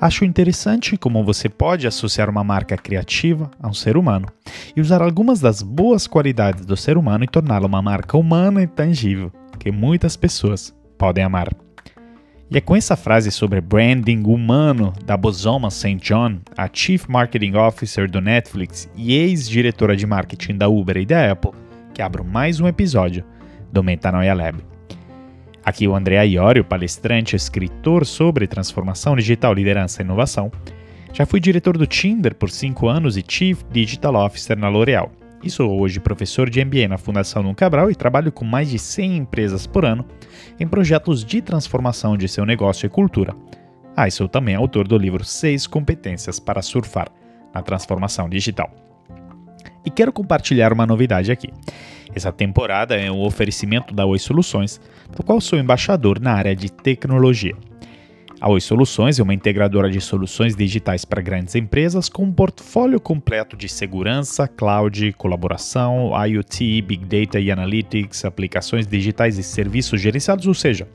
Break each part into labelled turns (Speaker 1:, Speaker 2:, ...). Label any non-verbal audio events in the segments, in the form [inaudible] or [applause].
Speaker 1: Acho interessante como você pode associar uma marca criativa a um ser humano e usar algumas das boas qualidades do ser humano e torná-la uma marca humana e tangível que muitas pessoas podem amar. E é com essa frase sobre branding humano da Bosoma St. John, a Chief Marketing Officer do Netflix e ex-diretora de marketing da Uber e da Apple, que abro mais um episódio do Metanoia Lab. Aqui o André Iorio, palestrante escritor sobre transformação digital, liderança e inovação. Já fui diretor do Tinder por 5 anos e Chief Digital Officer na L'Oréal. E sou hoje professor de MBA na Fundação Dom Cabral e trabalho com mais de 100 empresas por ano em projetos de transformação de seu negócio e cultura. Ah, e sou também autor do livro 6 Competências para Surfar na Transformação Digital. E quero compartilhar uma novidade aqui. Essa temporada é um oferecimento da Oi Soluções, do qual sou embaixador na área de tecnologia. A Oi Soluções é uma integradora de soluções digitais para grandes empresas com um portfólio completo de segurança, cloud, colaboração, IoT, Big Data e Analytics, aplicações digitais e serviços gerenciados, ou seja,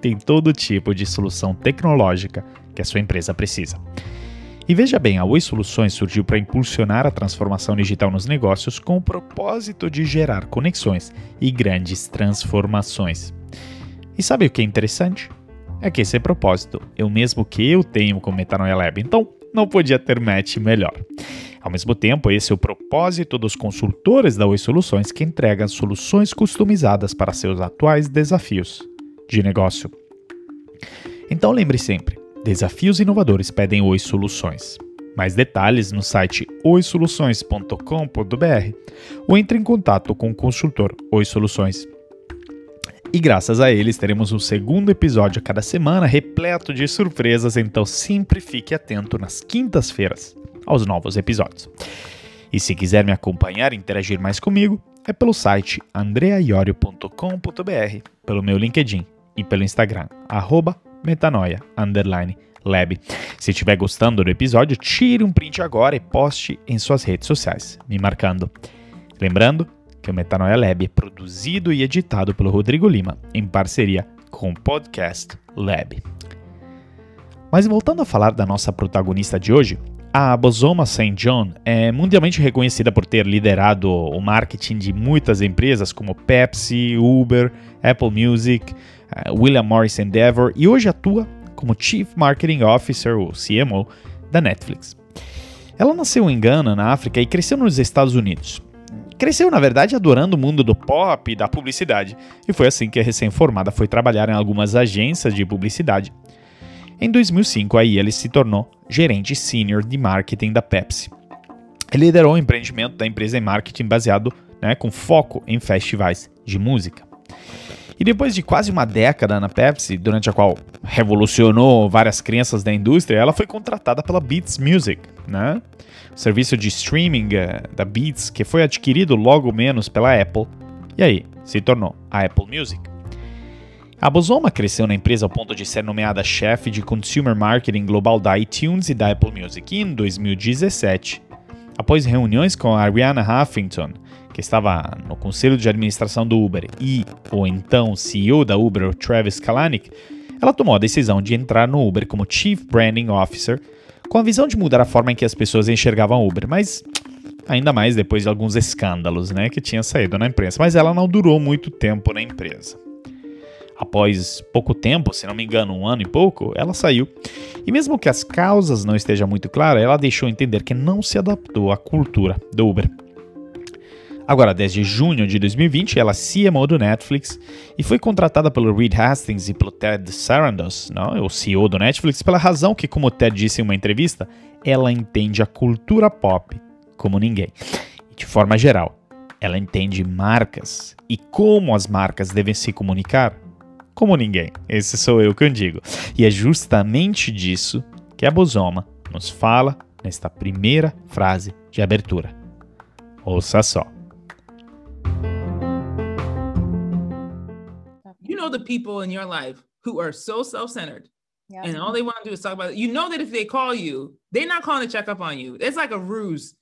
Speaker 1: tem todo tipo de solução tecnológica que a sua empresa precisa. E veja bem, a Oi Soluções surgiu para impulsionar a transformação digital nos negócios com o propósito de gerar conexões e grandes transformações. E sabe o que é interessante? É que esse propósito é o mesmo que eu tenho com Metanoia Lab, então não podia ter match melhor. Ao mesmo tempo, esse é o propósito dos consultores da Oi Soluções que entregam soluções customizadas para seus atuais desafios de negócio. Então lembre sempre, Desafios inovadores pedem Oi Soluções. Mais detalhes no site oisoluções.com.br ou entre em contato com o consultor Oi Soluções. E graças a eles teremos um segundo episódio a cada semana repleto de surpresas, então sempre fique atento nas quintas-feiras aos novos episódios. E se quiser me acompanhar e interagir mais comigo, é pelo site andreaiorio.com.br, pelo meu LinkedIn e pelo Instagram, arroba metanoia underline lab. Se estiver gostando do episódio, tire um print agora e poste em suas redes sociais, me marcando. Lembrando que o Metanoia Lab é produzido e editado pelo Rodrigo Lima, em parceria com o Podcast Lab. Mas voltando a falar da nossa protagonista de hoje, a Bosoma St. John é mundialmente reconhecida por ter liderado o marketing de muitas empresas como Pepsi, Uber, Apple Music, uh, William Morris Endeavor e hoje atua como Chief Marketing Officer, ou CMO, da Netflix. Ela nasceu em Gana, na África, e cresceu nos Estados Unidos. Cresceu, na verdade, adorando o mundo do pop e da publicidade, e foi assim que a recém-formada foi trabalhar em algumas agências de publicidade. Em 2005, aí ele se tornou gerente sênior de marketing da Pepsi. Ele liderou o empreendimento da empresa em marketing baseado né, com foco em festivais de música. E depois de quase uma década na Pepsi, durante a qual revolucionou várias crenças da indústria, ela foi contratada pela Beats Music, né? O serviço de streaming uh, da Beats, que foi adquirido logo menos pela Apple, e aí se tornou a Apple Music. A Bosoma cresceu na empresa ao ponto de ser nomeada chefe de Consumer Marketing Global da iTunes e da Apple Music em 2017. Após reuniões com a Ariana Huffington, que estava no conselho de administração do Uber, e o então CEO da Uber, Travis Kalanick, ela tomou a decisão de entrar no Uber como Chief Branding Officer, com a visão de mudar a forma em que as pessoas enxergavam o Uber, mas ainda mais depois de alguns escândalos né, que tinham saído na imprensa. Mas ela não durou muito tempo na empresa. Após pouco tempo, se não me engano, um ano e pouco, ela saiu. E mesmo que as causas não estejam muito claras, ela deixou entender que não se adaptou à cultura do Uber. Agora, desde junho de 2020, ela se CMO do Netflix e foi contratada pelo Reed Hastings e pelo Ted Sarandos, não, o CEO do Netflix, pela razão que, como o Ted disse em uma entrevista, ela entende a cultura pop como ninguém. E de forma geral, ela entende marcas e como as marcas devem se comunicar como ninguém. Esse sou eu que eu digo. E é justamente disso que a Bosoma nos fala nesta primeira frase de abertura. Ouça só.
Speaker 2: know the people in your life who are so self-centered yeah. and all they want to do is talk about it. You know that if they call you, they're not calling to check up on you. It's like a ruse.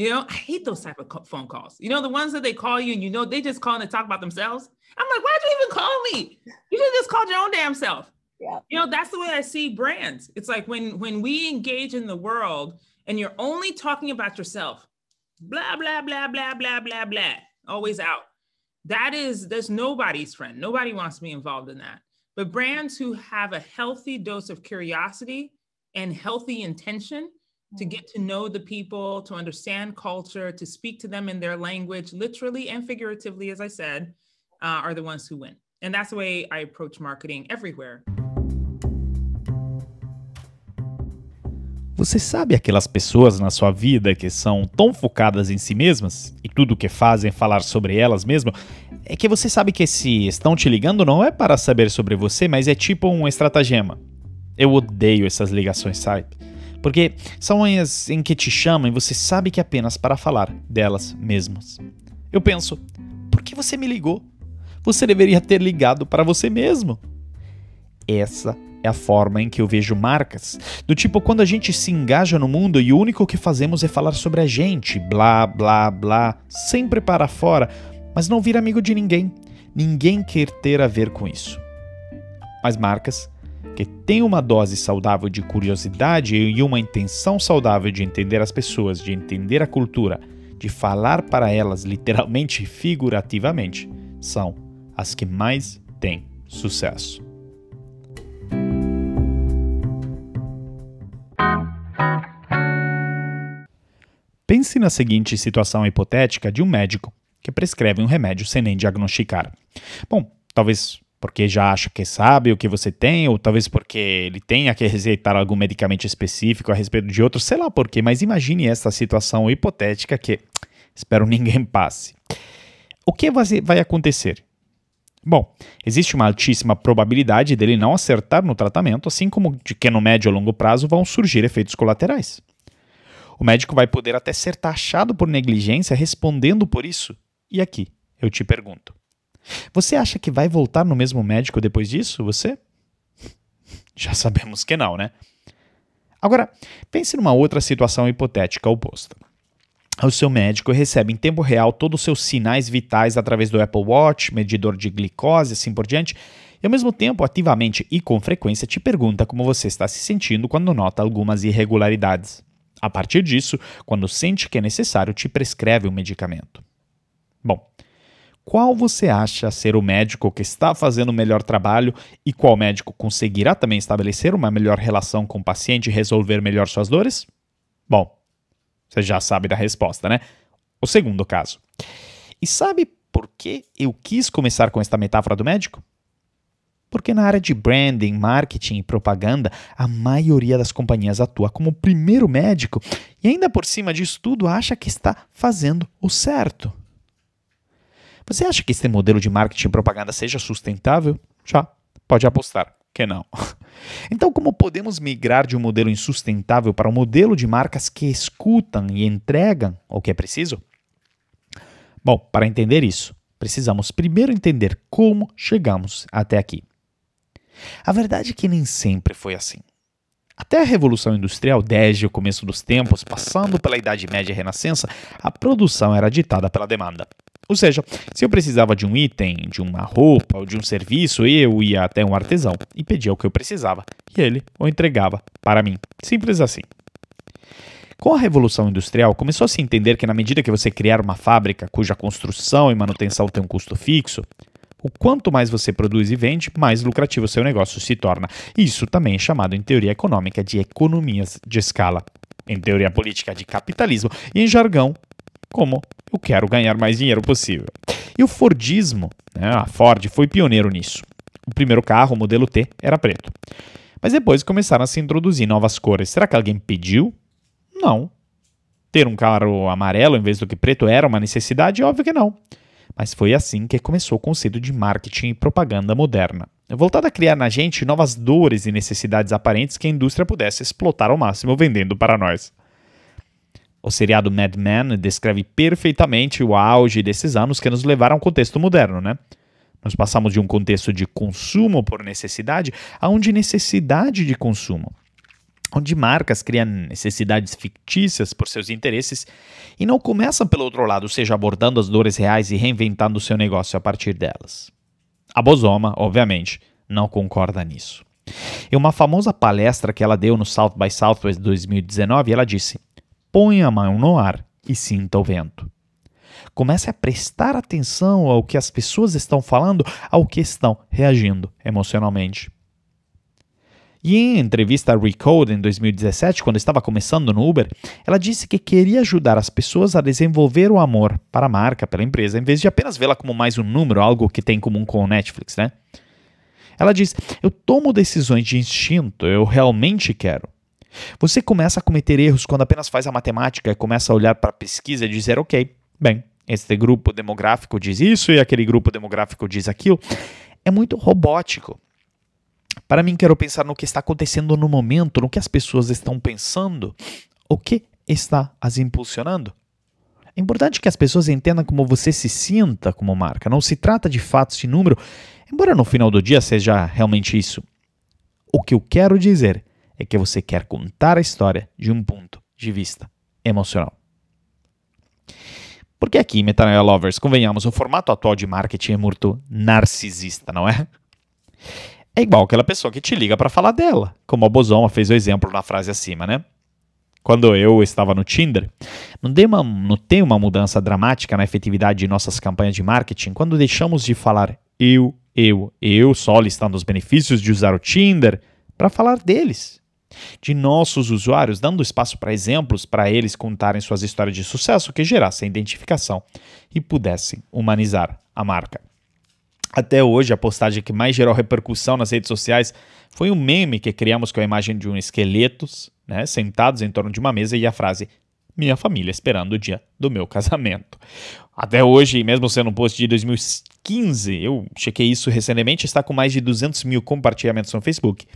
Speaker 2: You know, I hate those type of phone calls. You know, the ones that they call you and you know they just calling to talk about themselves. I'm like, why'd you even call me? You should just called your own damn self. Yeah. You know, that's the way I see brands. It's like when when we engage in the world and you're only talking about yourself, blah blah blah blah blah blah blah, always out. That is that's nobody's friend. Nobody wants to be involved in that. But brands who have a healthy dose of curiosity and healthy intention to get to know the people, to understand culture, to speak to them in their language, literally and figuratively, as I said, uh, are the ones who win. And that's the way I approach marketing everywhere.
Speaker 1: Você sabe aquelas pessoas na sua vida que são tão focadas em si mesmas e tudo o que fazem falar sobre elas mesmo? É que você sabe que se estão te ligando não é para saber sobre você, mas é tipo um estratagema. Eu odeio essas ligações, sabe? Porque são as em que te chamam e você sabe que é apenas para falar delas mesmas. Eu penso, por que você me ligou? Você deveria ter ligado para você mesmo. Essa é a forma em que eu vejo marcas. Do tipo, quando a gente se engaja no mundo e o único que fazemos é falar sobre a gente, blá, blá, blá, sempre para fora, mas não vir amigo de ninguém. Ninguém quer ter a ver com isso. Mas marcas que têm uma dose saudável de curiosidade e uma intenção saudável de entender as pessoas, de entender a cultura, de falar para elas literalmente e figurativamente, são as que mais têm sucesso. Pense na seguinte situação hipotética de um médico que prescreve um remédio sem nem diagnosticar. Bom, talvez porque já acha que sabe o que você tem, ou talvez porque ele tenha que receitar algum medicamento específico a respeito de outro, sei lá porquê, mas imagine essa situação hipotética que [tsk] espero ninguém passe. O que vai acontecer? Bom, existe uma altíssima probabilidade dele não acertar no tratamento, assim como de que no médio e longo prazo vão surgir efeitos colaterais. O médico vai poder até ser taxado por negligência respondendo por isso. E aqui, eu te pergunto: você acha que vai voltar no mesmo médico depois disso? Você? Já sabemos que não, né? Agora, pense numa outra situação hipotética oposta. O seu médico recebe em tempo real todos os seus sinais vitais através do Apple Watch, medidor de glicose, assim por diante, e ao mesmo tempo, ativamente e com frequência, te pergunta como você está se sentindo quando nota algumas irregularidades. A partir disso, quando sente que é necessário, te prescreve um medicamento. Bom, qual você acha ser o médico que está fazendo o melhor trabalho e qual médico conseguirá também estabelecer uma melhor relação com o paciente e resolver melhor suas dores? Bom, você já sabe da resposta, né? O segundo caso. E sabe por que eu quis começar com esta metáfora do médico? Porque na área de branding, marketing e propaganda, a maioria das companhias atua como primeiro médico e ainda por cima disso tudo acha que está fazendo o certo. Você acha que esse modelo de marketing e propaganda seja sustentável? Já, pode apostar que não. [laughs] Então, como podemos migrar de um modelo insustentável para um modelo de marcas que escutam e entregam o que é preciso? Bom, para entender isso, precisamos primeiro entender como chegamos até aqui. A verdade é que nem sempre foi assim. Até a Revolução Industrial, desde o começo dos tempos, passando pela Idade Média e Renascença, a produção era ditada pela demanda. Ou seja, se eu precisava de um item, de uma roupa ou de um serviço, eu ia até um artesão e pedia o que eu precisava, e ele o entregava para mim. Simples assim. Com a Revolução Industrial, começou a se entender que, na medida que você criar uma fábrica cuja construção e manutenção tem um custo fixo, o quanto mais você produz e vende, mais lucrativo seu negócio se torna. Isso também é chamado em teoria econômica de economias de escala, em teoria política de capitalismo e em jargão como eu quero ganhar mais dinheiro possível. E o Fordismo, né, a Ford foi pioneiro nisso. O primeiro carro, o modelo T, era preto. Mas depois começaram a se introduzir novas cores. Será que alguém pediu? Não. Ter um carro amarelo em vez do que preto era uma necessidade? Óbvio que não. Mas foi assim que começou o conceito de marketing e propaganda moderna, voltado a criar na gente novas dores e necessidades aparentes que a indústria pudesse explotar ao máximo vendendo para nós. O seriado Mad Men descreve perfeitamente o auge desses anos que nos levaram ao contexto moderno, né? Nós passamos de um contexto de consumo por necessidade a um de necessidade de consumo, onde marcas criam necessidades fictícias por seus interesses e não começam pelo outro lado, seja abordando as dores reais e reinventando o seu negócio a partir delas. A Bosoma, obviamente, não concorda nisso. Em uma famosa palestra que ela deu no South by Southwest 2019, ela disse: Põe a mão no ar e sinta o vento. Comece a prestar atenção ao que as pessoas estão falando, ao que estão reagindo emocionalmente. E em entrevista a Recode em 2017, quando estava começando no Uber, ela disse que queria ajudar as pessoas a desenvolver o amor para a marca, pela empresa, em vez de apenas vê-la como mais um número, algo que tem em comum com o Netflix, né? Ela diz: Eu tomo decisões de instinto, eu realmente quero. Você começa a cometer erros quando apenas faz a matemática e começa a olhar para a pesquisa e dizer: Ok, bem, este grupo demográfico diz isso e aquele grupo demográfico diz aquilo. É muito robótico. Para mim, quero pensar no que está acontecendo no momento, no que as pessoas estão pensando, o que está as impulsionando. É importante que as pessoas entendam como você se sinta como marca. Não se trata de fatos de número, embora no final do dia seja realmente isso. O que eu quero dizer é que você quer contar a história de um ponto de vista emocional. Porque aqui, Metanoia Lovers, convenhamos, o formato atual de marketing é muito narcisista, não é? É igual aquela pessoa que te liga para falar dela, como a Bozoma fez o exemplo na frase acima, né? Quando eu estava no Tinder, não tem, uma, não tem uma mudança dramática na efetividade de nossas campanhas de marketing quando deixamos de falar eu, eu, eu, só listando os benefícios de usar o Tinder, para falar deles, de nossos usuários, dando espaço para exemplos para eles contarem suas histórias de sucesso que gerassem identificação e pudessem humanizar a marca. Até hoje, a postagem que mais gerou repercussão nas redes sociais foi um meme que criamos com a imagem de um esqueletos, né, sentados em torno de uma mesa e a frase minha família esperando o dia do meu casamento. Até hoje, mesmo sendo um post de 2015, eu chequei isso recentemente, está com mais de 200 mil compartilhamentos no Facebook.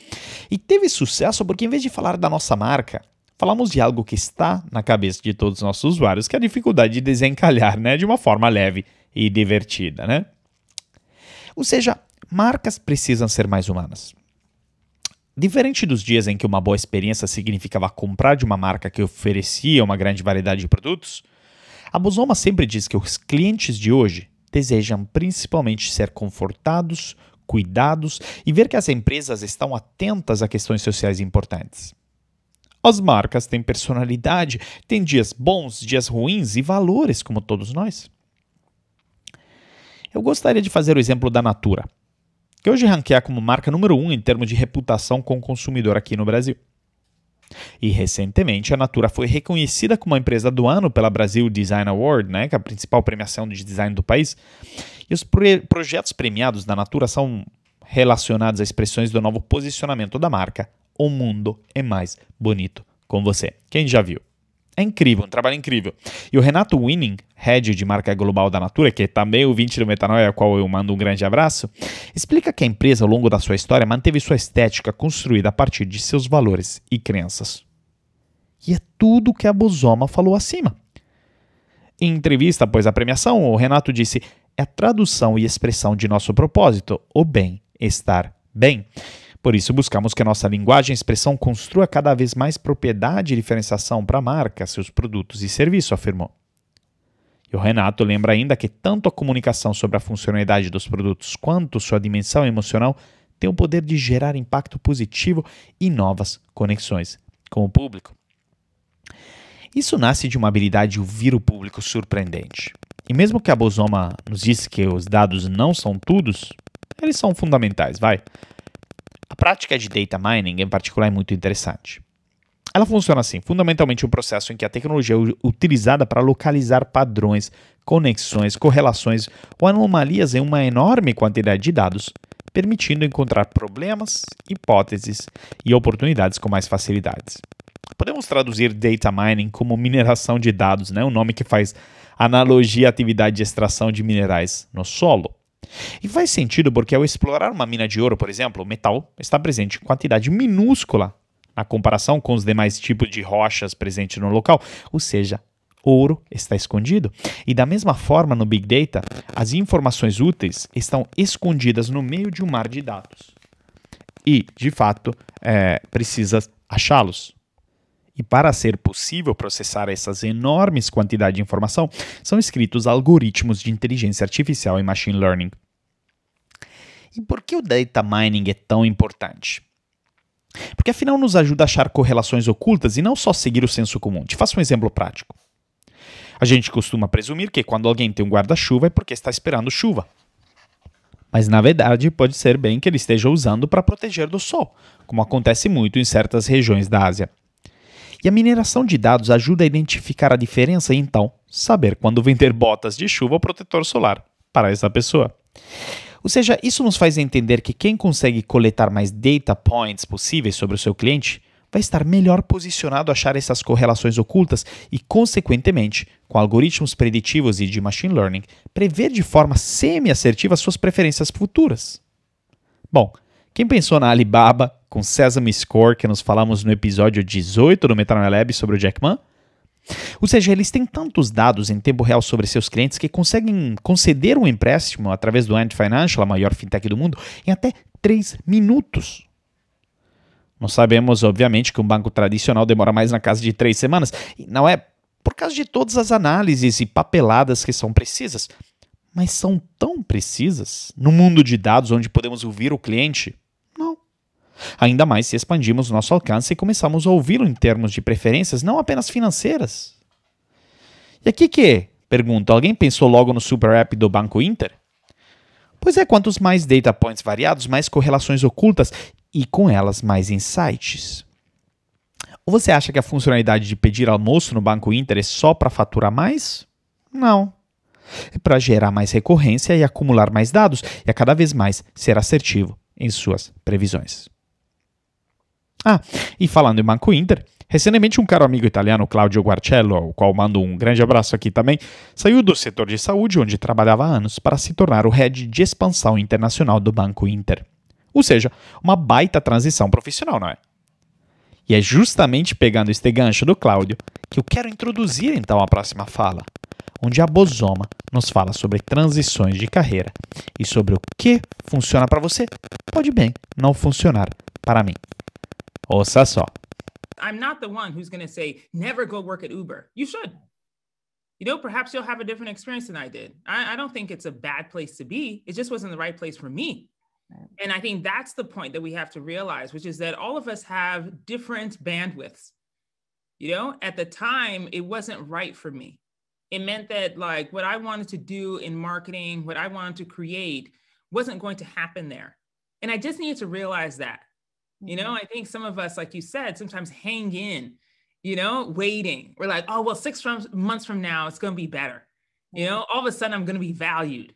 Speaker 1: E teve sucesso porque, em vez de falar da nossa marca, falamos de algo que está na cabeça de todos os nossos usuários, que é a dificuldade de desencalhar, né, de uma forma leve e divertida, né? Ou seja, marcas precisam ser mais humanas. Diferente dos dias em que uma boa experiência significava comprar de uma marca que oferecia uma grande variedade de produtos, a Bosoma sempre diz que os clientes de hoje desejam principalmente ser confortados, cuidados e ver que as empresas estão atentas a questões sociais importantes. As marcas têm personalidade, têm dias bons, dias ruins e valores como todos nós. Eu gostaria de fazer o exemplo da Natura, que hoje ranqueia como marca número 1 um em termos de reputação com o consumidor aqui no Brasil. E recentemente a Natura foi reconhecida como a empresa do ano pela Brasil Design Award, né, que é a principal premiação de design do país. E os projetos premiados da Natura são relacionados a expressões do novo posicionamento da marca. O mundo é mais bonito com você. Quem já viu? É incrível, um trabalho incrível. E o Renato Winning, head de marca global da Natura, que é também o 20 do Metanoia, ao qual eu mando um grande abraço, explica que a empresa, ao longo da sua história, manteve sua estética construída a partir de seus valores e crenças. E é tudo o que a Bozoma falou acima. Em entrevista após a premiação, o Renato disse: é a tradução e expressão de nosso propósito, o bem, estar bem. Por isso, buscamos que a nossa linguagem e expressão construa cada vez mais propriedade e diferenciação para a marca, seus produtos e serviços, afirmou. E o Renato lembra ainda que tanto a comunicação sobre a funcionalidade dos produtos quanto sua dimensão emocional tem o poder de gerar impacto positivo e novas conexões com o público. Isso nasce de uma habilidade de ouvir o público surpreendente. E mesmo que a Bosoma nos disse que os dados não são todos, eles são fundamentais, vai. Prática de data mining, em particular, é muito interessante. Ela funciona assim: fundamentalmente um processo em que a tecnologia é utilizada para localizar padrões, conexões, correlações ou anomalias em uma enorme quantidade de dados, permitindo encontrar problemas, hipóteses e oportunidades com mais facilidades. Podemos traduzir data mining como mineração de dados, né? um nome que faz analogia à atividade de extração de minerais no solo. E faz sentido porque ao explorar uma mina de ouro, por exemplo, o metal está presente em quantidade minúscula na comparação com os demais tipos de rochas presentes no local, ou seja, ouro está escondido. E da mesma forma, no Big Data, as informações úteis estão escondidas no meio de um mar de dados. E, de fato, é, precisas achá-los. E para ser possível processar essas enormes quantidades de informação, são escritos algoritmos de inteligência artificial e machine learning. E por que o data mining é tão importante? Porque afinal nos ajuda a achar correlações ocultas e não só seguir o senso comum. Te faço um exemplo prático. A gente costuma presumir que quando alguém tem um guarda-chuva é porque está esperando chuva. Mas na verdade pode ser bem que ele esteja usando para proteger do sol, como acontece muito em certas regiões da Ásia. E a mineração de dados ajuda a identificar a diferença e então saber quando vender botas de chuva ou protetor solar para essa pessoa. Ou seja, isso nos faz entender que quem consegue coletar mais data points possíveis sobre o seu cliente vai estar melhor posicionado a achar essas correlações ocultas e, consequentemente, com algoritmos preditivos e de machine learning, prever de forma semi-assertiva suas preferências futuras. Bom, quem pensou na Alibaba com Sesame Score que nos falamos no episódio 18 do Metanoia Lab sobre o Jack Ma? Ou seja, eles têm tantos dados em tempo real sobre seus clientes que conseguem conceder um empréstimo através do Ant Financial, a maior fintech do mundo, em até 3 minutos. Nós sabemos, obviamente, que um banco tradicional demora mais na casa de 3 semanas. E não é por causa de todas as análises e papeladas que são precisas, mas são tão precisas no mundo de dados onde podemos ouvir o cliente? Ainda mais se expandimos nosso alcance e começamos a ouvi-lo em termos de preferências não apenas financeiras. E aqui que? Pergunto, alguém pensou logo no super app do Banco Inter? Pois é, quantos mais data points variados, mais correlações ocultas e com elas mais insights. Ou você acha que a funcionalidade de pedir almoço no Banco Inter é só para faturar mais? Não. É para gerar mais recorrência e acumular mais dados e a cada vez mais ser assertivo em suas previsões. Ah, e falando em Banco Inter, recentemente um caro amigo italiano, Claudio Guarcello, ao qual mando um grande abraço aqui também, saiu do setor de saúde onde trabalhava há anos para se tornar o head de expansão internacional do Banco Inter. Ou seja, uma baita transição profissional, não é? E é justamente pegando este gancho do Cláudio que eu quero introduzir então a próxima fala, onde a Bosoma nos fala sobre transições de carreira e sobre o que funciona para você pode bem não funcionar para mim. Ouça só.
Speaker 2: I'm not the one who's going to say, never go work at Uber. You should. You know, perhaps you'll have a different experience than I did. I, I don't think it's a bad place to be. It just wasn't the right place for me. And I think that's the point that we have to realize, which is that all of us have different bandwidths. You know, at the time, it wasn't right for me. It meant that, like, what I wanted to do in marketing, what I wanted to create, wasn't going to happen there. And I just needed to realize that. You know, mm-hmm. I think some of us, like you said, sometimes hang in, you know, waiting. We're like, oh, well, six from, months from now, it's going to be better. You know, all of a sudden, I'm going to be valued.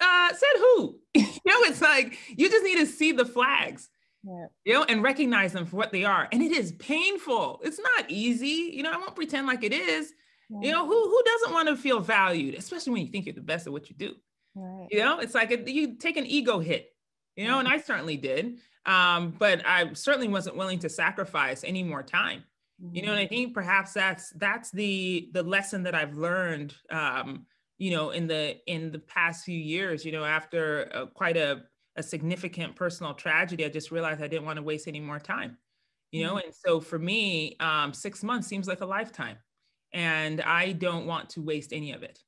Speaker 2: Uh, said who? [laughs] you know, it's like you just need to see the flags, yeah. you know, and recognize them for what they are. And it is painful. It's not easy. You know, I won't pretend like it is. Yeah. You know, who who doesn't want to feel valued, especially when you think you're the best at what you do. Right. You know, it's like a, you take an ego hit. You know, and I certainly did. Um, but I certainly wasn't willing to sacrifice any more time. Mm-hmm. You know, and I mm-hmm. think perhaps that's that's the the lesson that I've learned. Um, you know, in the in the past few years, you know, after uh, quite a a significant personal tragedy, I just realized I didn't want to waste any more time. You know, mm-hmm. and so for me, um, six months seems like a lifetime, and I don't want to waste any of it.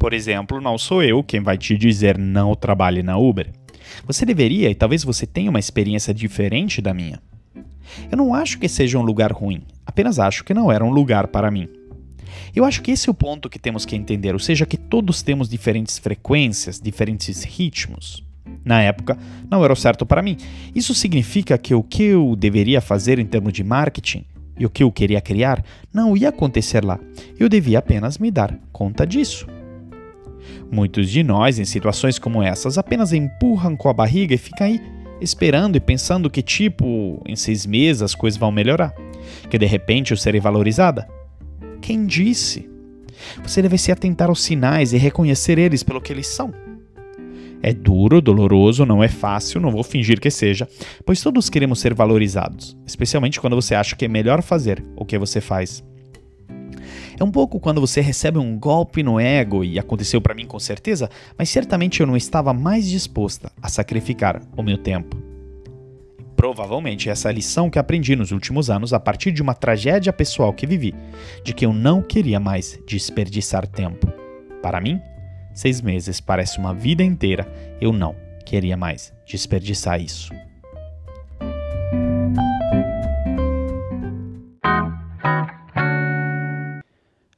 Speaker 1: Por exemplo, não sou eu quem vai te dizer não trabalhe na Uber. Você deveria e talvez você tenha uma experiência diferente da minha. Eu não acho que seja um lugar ruim, apenas acho que não era um lugar para mim. Eu acho que esse é o ponto que temos que entender, ou seja, que todos temos diferentes frequências, diferentes ritmos. Na época, não era o certo para mim. Isso significa que o que eu deveria fazer em termos de marketing e o que eu queria criar não ia acontecer lá. Eu devia apenas me dar conta disso. Muitos de nós, em situações como essas, apenas empurram com a barriga e ficam aí esperando e pensando que, tipo, em seis meses as coisas vão melhorar, que de repente eu serei valorizada. Quem disse? Você deve se atentar aos sinais e reconhecer eles pelo que eles são. É duro, doloroso, não é fácil, não vou fingir que seja, pois todos queremos ser valorizados, especialmente quando você acha que é melhor fazer o que você faz. É um pouco quando você recebe um golpe no ego, e aconteceu para mim com certeza, mas certamente eu não estava mais disposta a sacrificar o meu tempo. Provavelmente essa é a lição que aprendi nos últimos anos a partir de uma tragédia pessoal que vivi, de que eu não queria mais desperdiçar tempo. Para mim, seis meses parece uma vida inteira, eu não queria mais desperdiçar isso.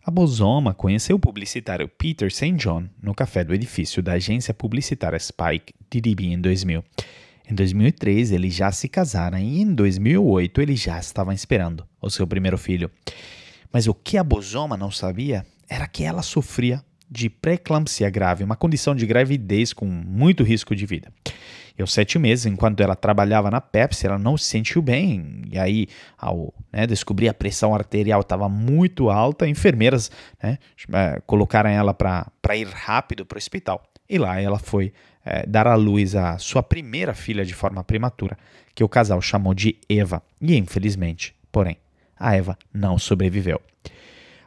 Speaker 1: A Bosoma conheceu o publicitário Peter St. John no café do edifício da agência publicitária Spike DDB em 2000. Em 2003 eles já se casaram e em 2008 eles já estavam esperando o seu primeiro filho. Mas o que a Bosoma não sabia era que ela sofria de pré-eclâmpsia grave, uma condição de gravidez com muito risco de vida. E aos sete meses, enquanto ela trabalhava na Pepsi, ela não se sentiu bem. E aí, ao né, descobrir a pressão arterial estava muito alta, enfermeiras né, eh, colocaram ela para ir rápido para o hospital. E lá ela foi é, dar à luz a sua primeira filha de forma prematura, que o casal chamou de Eva. E infelizmente, porém, a Eva não sobreviveu.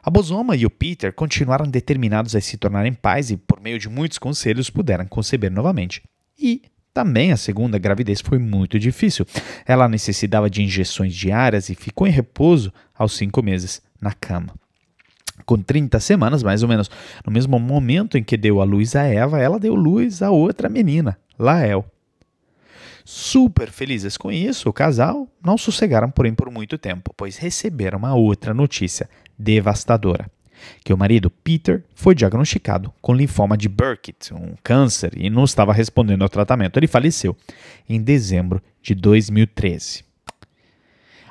Speaker 1: A Bosoma e o Peter continuaram determinados a se tornarem pais e, por meio de muitos conselhos, puderam conceber novamente. E também a segunda gravidez foi muito difícil. Ela necessitava de injeções diárias e ficou em repouso aos cinco meses na cama. Com 30 semanas, mais ou menos, no mesmo momento em que deu a luz a Eva, ela deu luz a outra menina, Lael. Super felizes com isso, o casal não sossegaram, porém, por muito tempo, pois receberam uma outra notícia devastadora que o marido Peter foi diagnosticado com linfoma de Burkitt, um câncer, e não estava respondendo ao tratamento. Ele faleceu em dezembro de 2013.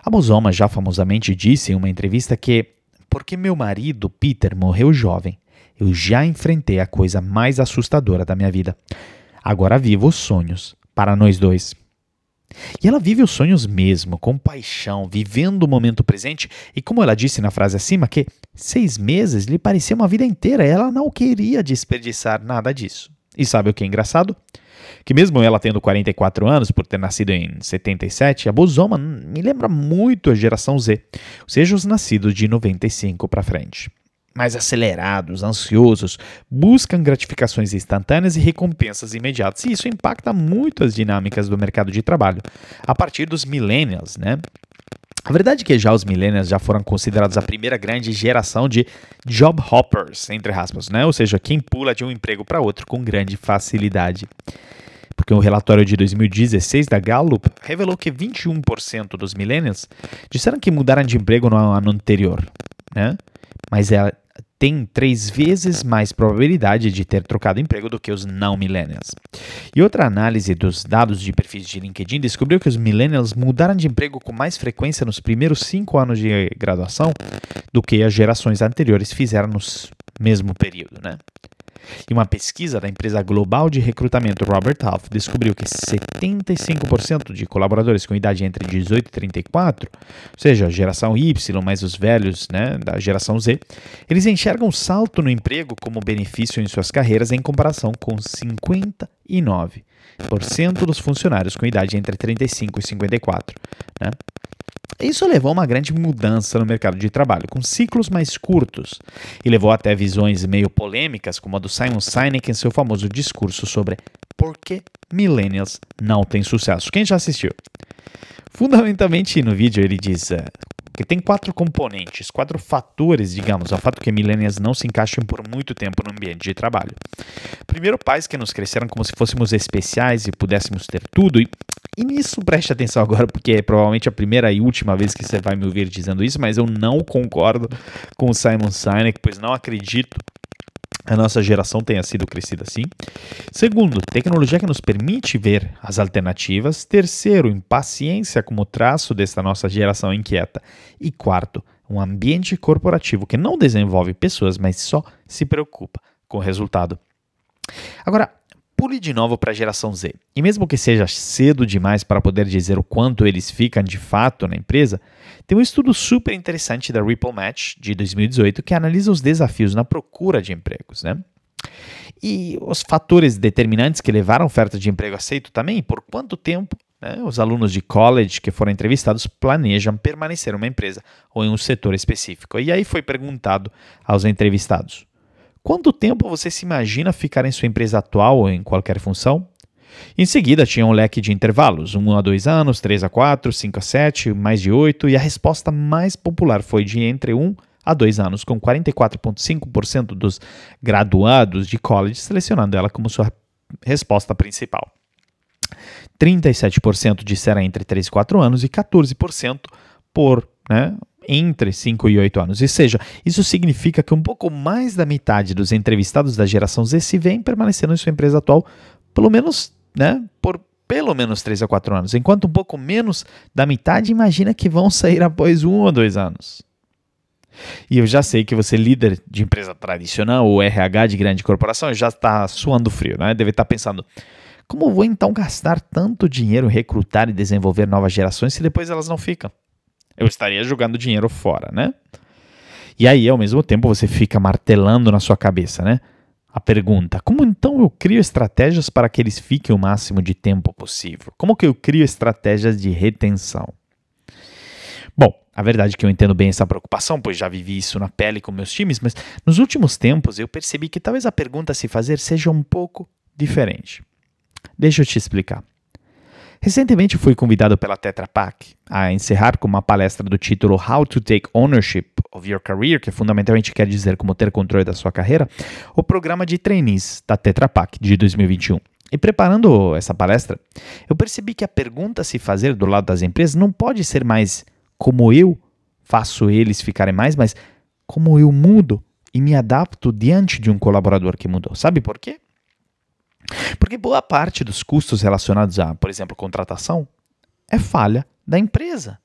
Speaker 1: A Bosoma já famosamente disse em uma entrevista que, porque meu marido Peter morreu jovem, eu já enfrentei a coisa mais assustadora da minha vida. Agora vivo os sonhos para nós dois. E ela vive os sonhos mesmo, com paixão, vivendo o momento presente, e como ela disse na frase acima, que seis meses lhe parecia uma vida inteira, ela não queria desperdiçar nada disso. E sabe o que é engraçado? Que mesmo ela tendo 44 anos, por ter nascido em 77, a Bosoma me lembra muito a geração Z, ou seja, os nascidos de 95 para frente mais acelerados, ansiosos, buscam gratificações instantâneas e recompensas imediatas. E isso impacta muito as dinâmicas do mercado de trabalho a partir dos millennials, né? A verdade é que já os millennials já foram considerados a primeira grande geração de job hoppers, entre aspas, né? Ou seja, quem pula de um emprego para outro com grande facilidade. Porque um relatório de 2016 da Gallup revelou que 21% dos millennials disseram que mudaram de emprego no ano anterior, né? Mas é tem três vezes mais probabilidade de ter trocado emprego do que os não millennials. E outra análise dos dados de perfis de LinkedIn descobriu que os millennials mudaram de emprego com mais frequência nos primeiros cinco anos de graduação do que as gerações anteriores fizeram no mesmo período, né? E uma pesquisa da empresa global de recrutamento Robert Half descobriu que 75% de colaboradores com idade entre 18 e 34, ou seja, geração Y mais os velhos né, da geração Z, eles enxergam salto no emprego como benefício em suas carreiras em comparação com 59% dos funcionários com idade entre 35 e 54. Né? Isso levou a uma grande mudança no mercado de trabalho, com ciclos mais curtos, e levou até visões meio polêmicas, como a do Simon Sinek em seu famoso discurso sobre por que millennials não têm sucesso. Quem já assistiu? Fundamentalmente no vídeo ele diz uh, que tem quatro componentes, quatro fatores, digamos, ao fato que millennials não se encaixam por muito tempo no ambiente de trabalho. Primeiro, pais que nos cresceram como se fôssemos especiais e pudéssemos ter tudo, e e nisso preste atenção agora, porque é provavelmente a primeira e última vez que você vai me ouvir dizendo isso, mas eu não concordo com o Simon Sinek, pois não acredito a nossa geração tenha sido crescida assim. Segundo, tecnologia que nos permite ver as alternativas. Terceiro, impaciência como traço desta nossa geração inquieta. E quarto, um ambiente corporativo que não desenvolve pessoas, mas só se preocupa com o resultado. Agora, Pule de novo para a geração Z. E mesmo que seja cedo demais para poder dizer o quanto eles ficam de fato na empresa, tem um estudo super interessante da Ripple Match de 2018 que analisa os desafios na procura de empregos, né? E os fatores determinantes que levaram a oferta de emprego aceito também, por quanto tempo né, os alunos de college que foram entrevistados planejam permanecer em uma empresa ou em um setor específico. E aí foi perguntado aos entrevistados: Quanto tempo você se imagina ficar em sua empresa atual ou em qualquer função? Em seguida, tinha um leque de intervalos, 1 a 2 anos, 3 a 4, 5 a 7, mais de 8, e a resposta mais popular foi de entre 1 a 2 anos, com 44,5% dos graduados de college selecionando ela como sua resposta principal. 37% disseram entre 3 e 4 anos e 14% por né, entre 5 e 8 anos. Ou seja, isso significa que um pouco mais da metade dos entrevistados da geração Z se vêem permanecendo em sua empresa atual, pelo menos né, por pelo menos 3 a 4 anos, enquanto um pouco menos da metade imagina que vão sair após um ou dois anos. E eu já sei que você, líder de empresa tradicional ou RH de grande corporação, já está suando frio, né? Deve estar tá pensando: como vou então gastar tanto dinheiro recrutar e desenvolver novas gerações se depois elas não ficam? Eu estaria jogando dinheiro fora, né? E aí, ao mesmo tempo, você fica martelando na sua cabeça, né? A pergunta: como então eu crio estratégias para que eles fiquem o máximo de tempo possível? Como que eu crio estratégias de retenção? Bom, a verdade é que eu entendo bem essa preocupação, pois já vivi isso na pele com meus times, mas nos últimos tempos eu percebi que talvez a pergunta a se fazer seja um pouco diferente. Deixa eu te explicar. Recentemente fui convidado pela Tetra Pak a encerrar com uma palestra do título How to Take Ownership of Your Career, que fundamentalmente quer dizer como ter controle da sua carreira, o programa de trainees da Tetra Pak de 2021. E preparando essa palestra, eu percebi que a pergunta a se fazer do lado das empresas não pode ser mais como eu faço eles ficarem mais, mas como eu mudo e me adapto diante de um colaborador que mudou. Sabe por quê? Porque boa parte dos custos relacionados a, por exemplo, contratação é falha da empresa.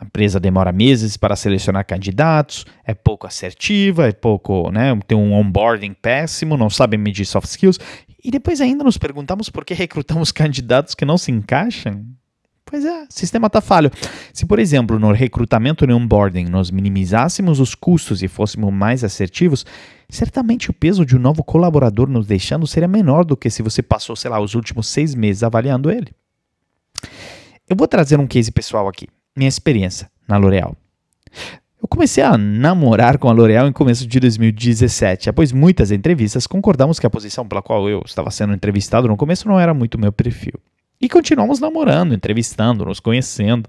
Speaker 1: A empresa demora meses para selecionar candidatos, é pouco assertiva, é pouco, né, tem um onboarding péssimo, não sabe medir soft skills, e depois ainda nos perguntamos por que recrutamos [laughs] candidatos que não se encaixam. Pois é, o sistema está falho. Se, por exemplo, no recrutamento e onboarding nós minimizássemos os custos e fôssemos mais assertivos, certamente o peso de um novo colaborador nos deixando seria menor do que se você passou, sei lá, os últimos seis meses avaliando ele. Eu vou trazer um case pessoal aqui, minha experiência na L'Oréal. Eu comecei a namorar com a L'Oréal em começo de 2017. Após muitas entrevistas, concordamos que a posição pela qual eu estava sendo entrevistado no começo não era muito meu perfil. E continuamos namorando, entrevistando, nos conhecendo,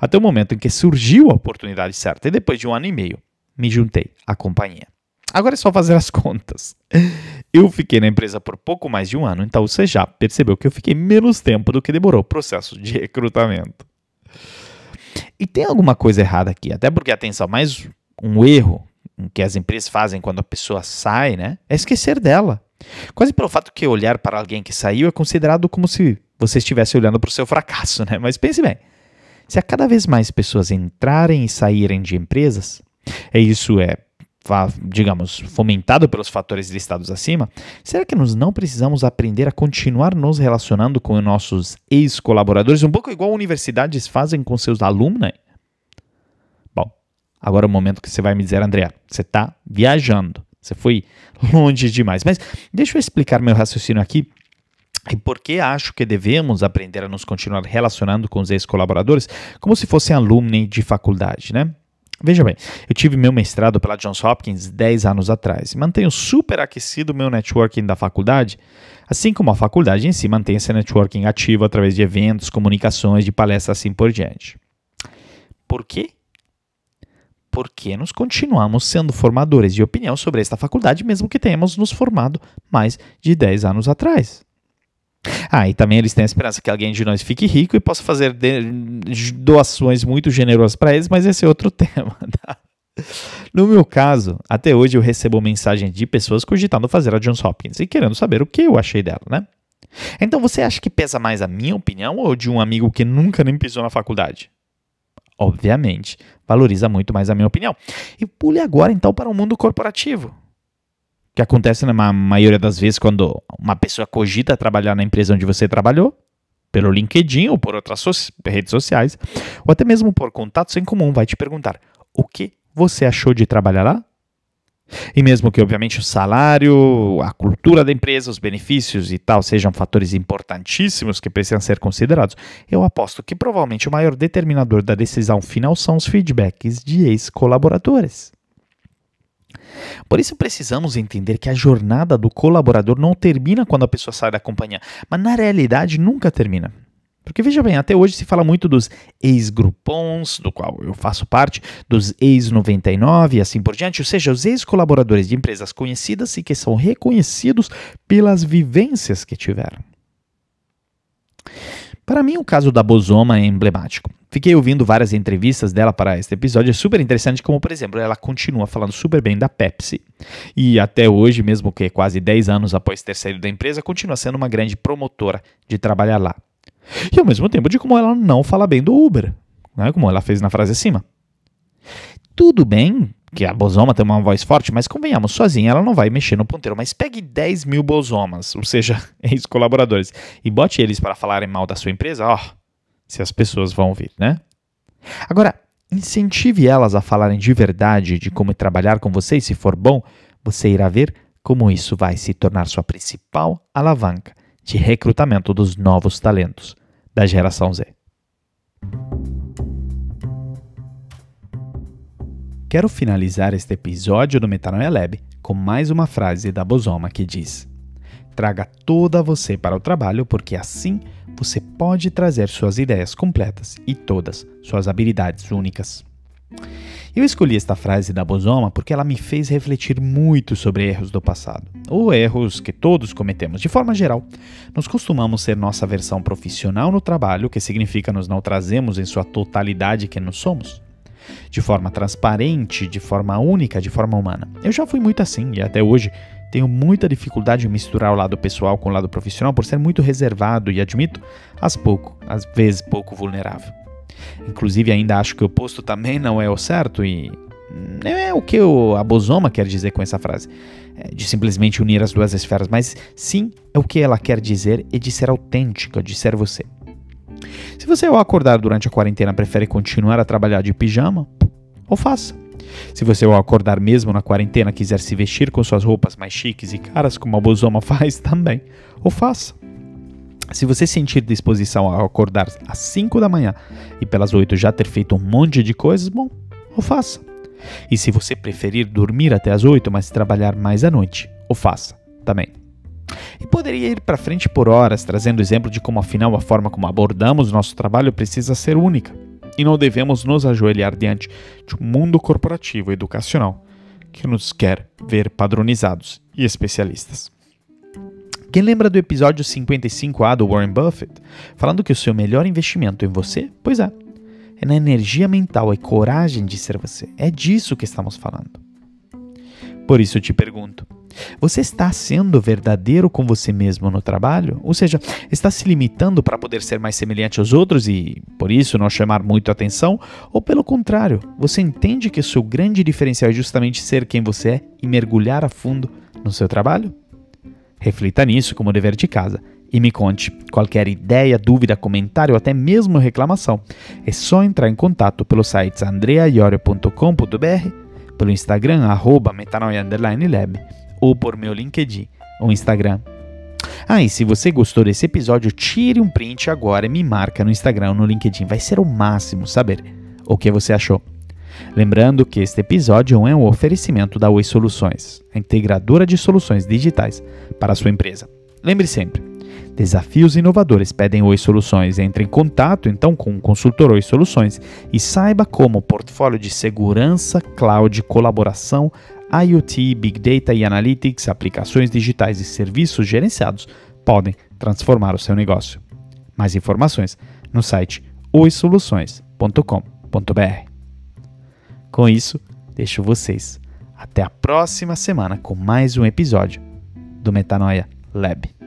Speaker 1: até o momento em que surgiu a oportunidade certa. E depois de um ano e meio, me juntei à companhia. Agora é só fazer as contas. Eu fiquei na empresa por pouco mais de um ano, então você já percebeu que eu fiquei menos tempo do que demorou o processo de recrutamento. E tem alguma coisa errada aqui, até porque, atenção, mais um erro que as empresas fazem quando a pessoa sai, né, é esquecer dela. Quase pelo fato que olhar para alguém que saiu é considerado como se você estivesse olhando para o seu fracasso, né? Mas pense bem, se a cada vez mais pessoas entrarem e saírem de empresas, e isso é, digamos, fomentado pelos fatores listados acima, será que nós não precisamos aprender a continuar nos relacionando com nossos ex-colaboradores, um pouco igual universidades fazem com seus alunos? Bom, agora é o momento que você vai me dizer, André, você está viajando, você foi longe demais. Mas deixa eu explicar meu raciocínio aqui e por que acho que devemos aprender a nos continuar relacionando com os ex-colaboradores como se fossem alumni de faculdade, né? Veja bem, eu tive meu mestrado pela Johns Hopkins 10 anos atrás mantenho super aquecido meu networking da faculdade, assim como a faculdade em si mantém esse networking ativo através de eventos, comunicações, de palestras assim por diante. Por quê? Porque nós continuamos sendo formadores de opinião sobre esta faculdade, mesmo que tenhamos nos formado mais de 10 anos atrás. Ah, e também eles têm a esperança que alguém de nós fique rico e possa fazer doações muito generosas para eles, mas esse é outro [laughs] tema. Tá? No meu caso, até hoje eu recebo mensagens de pessoas cogitando fazer a Johns Hopkins e querendo saber o que eu achei dela, né? Então você acha que pesa mais a minha opinião ou de um amigo que nunca nem pisou na faculdade? Obviamente, valoriza muito mais a minha opinião. E pule agora então para o mundo corporativo que acontece na maioria das vezes quando uma pessoa cogita trabalhar na empresa onde você trabalhou, pelo LinkedIn ou por outras so redes sociais, ou até mesmo por contatos em comum, vai te perguntar: o que você achou de trabalhar lá? E mesmo que, obviamente, o salário, a cultura da empresa, os benefícios e tal sejam fatores importantíssimos que precisam ser considerados, eu aposto que provavelmente o maior determinador da decisão final são os feedbacks de ex-colaboradores. Por isso precisamos entender que a jornada do colaborador não termina quando a pessoa sai da companhia, mas na realidade nunca termina. Porque veja bem, até hoje se fala muito dos ex-grupons, do qual eu faço parte, dos ex-99 e assim por diante, ou seja, os ex-colaboradores de empresas conhecidas e que são reconhecidos pelas vivências que tiveram. Para mim, o caso da Bosoma é emblemático. Fiquei ouvindo várias entrevistas dela para este episódio, é super interessante como, por exemplo, ela continua falando super bem da Pepsi e até hoje, mesmo que quase 10 anos após ter saído da empresa, continua sendo uma grande promotora de trabalhar lá. E ao mesmo tempo de como ela não fala bem do Uber, né, como ela fez na frase acima. Tudo bem que a Bosoma tem uma voz forte, mas convenhamos, sozinha ela não vai mexer no ponteiro. Mas pegue 10 mil Bosomas, ou seja, [laughs] ex-colaboradores, e bote eles para falarem mal da sua empresa, ó, se as pessoas vão ouvir, né? Agora, incentive elas a falarem de verdade de como trabalhar com você e se for bom, você irá ver como isso vai se tornar sua principal alavanca de recrutamento dos novos talentos da geração Z. Quero finalizar este episódio do Metanoia Lab com mais uma frase da Bosoma que diz: Traga toda você para o trabalho, porque assim você pode trazer suas ideias completas e todas suas habilidades únicas. Eu escolhi esta frase da Bosoma porque ela me fez refletir muito sobre erros do passado, ou erros que todos cometemos. De forma geral, nós costumamos ser nossa versão profissional no trabalho, que significa nos não trazemos em sua totalidade quem nós somos de forma transparente, de forma única, de forma humana. Eu já fui muito assim e até hoje tenho muita dificuldade em misturar o lado pessoal com o lado profissional por ser muito reservado e admito, às pouco, às vezes pouco vulnerável. Inclusive ainda acho que o oposto também não é o certo e não é o que a Bosoma quer dizer com essa frase, é de simplesmente unir as duas esferas, mas sim é o que ela quer dizer e de ser autêntica, de ser você. Se você ao acordar durante a quarentena prefere continuar a trabalhar de pijama, ou faça. Se você ao acordar mesmo na quarentena quiser se vestir com suas roupas mais chiques e caras como a Bosoma [laughs] faz também, ou faça. Se você sentir disposição ao acordar às 5 da manhã e pelas 8 já ter feito um monte de coisas, bom, ou faça. E se você preferir dormir até as 8, mas trabalhar mais à noite, ou faça também. E poderia ir para frente por horas, trazendo exemplo de como, afinal, a forma como abordamos nosso trabalho precisa ser única. E não devemos nos ajoelhar diante de um mundo corporativo educacional que nos quer ver padronizados e especialistas. Quem lembra do episódio 55A do Warren Buffett, falando que o seu melhor investimento é em você? Pois é, é na energia mental e coragem de ser você. É disso que estamos falando. Por isso eu te pergunto: você está sendo verdadeiro com você mesmo no trabalho? Ou seja, está se limitando para poder ser mais semelhante aos outros e, por isso, não chamar muito atenção? Ou, pelo contrário, você entende que o seu grande diferencial é justamente ser quem você é e mergulhar a fundo no seu trabalho? Reflita nisso como dever de casa e me conte qualquer ideia, dúvida, comentário ou até mesmo reclamação. É só entrar em contato pelo site andreaiorio.com.br, pelo Instagram, arroba metanoia_lab ou por meu LinkedIn ou Instagram. Ah, e se você gostou desse episódio, tire um print agora e me marca no Instagram ou no LinkedIn. Vai ser o máximo saber o que você achou. Lembrando que este episódio é um oferecimento da Oi Soluções, a integradora de soluções digitais para a sua empresa. Lembre sempre, desafios inovadores pedem Oi Soluções. Entre em contato então com o consultor Oi Soluções e saiba como o portfólio de segurança, cloud, colaboração, IoT, Big Data e Analytics, aplicações digitais e serviços gerenciados podem transformar o seu negócio. Mais informações no site oisoluções.com.br. Com isso, deixo vocês até a próxima semana com mais um episódio do Metanoia Lab.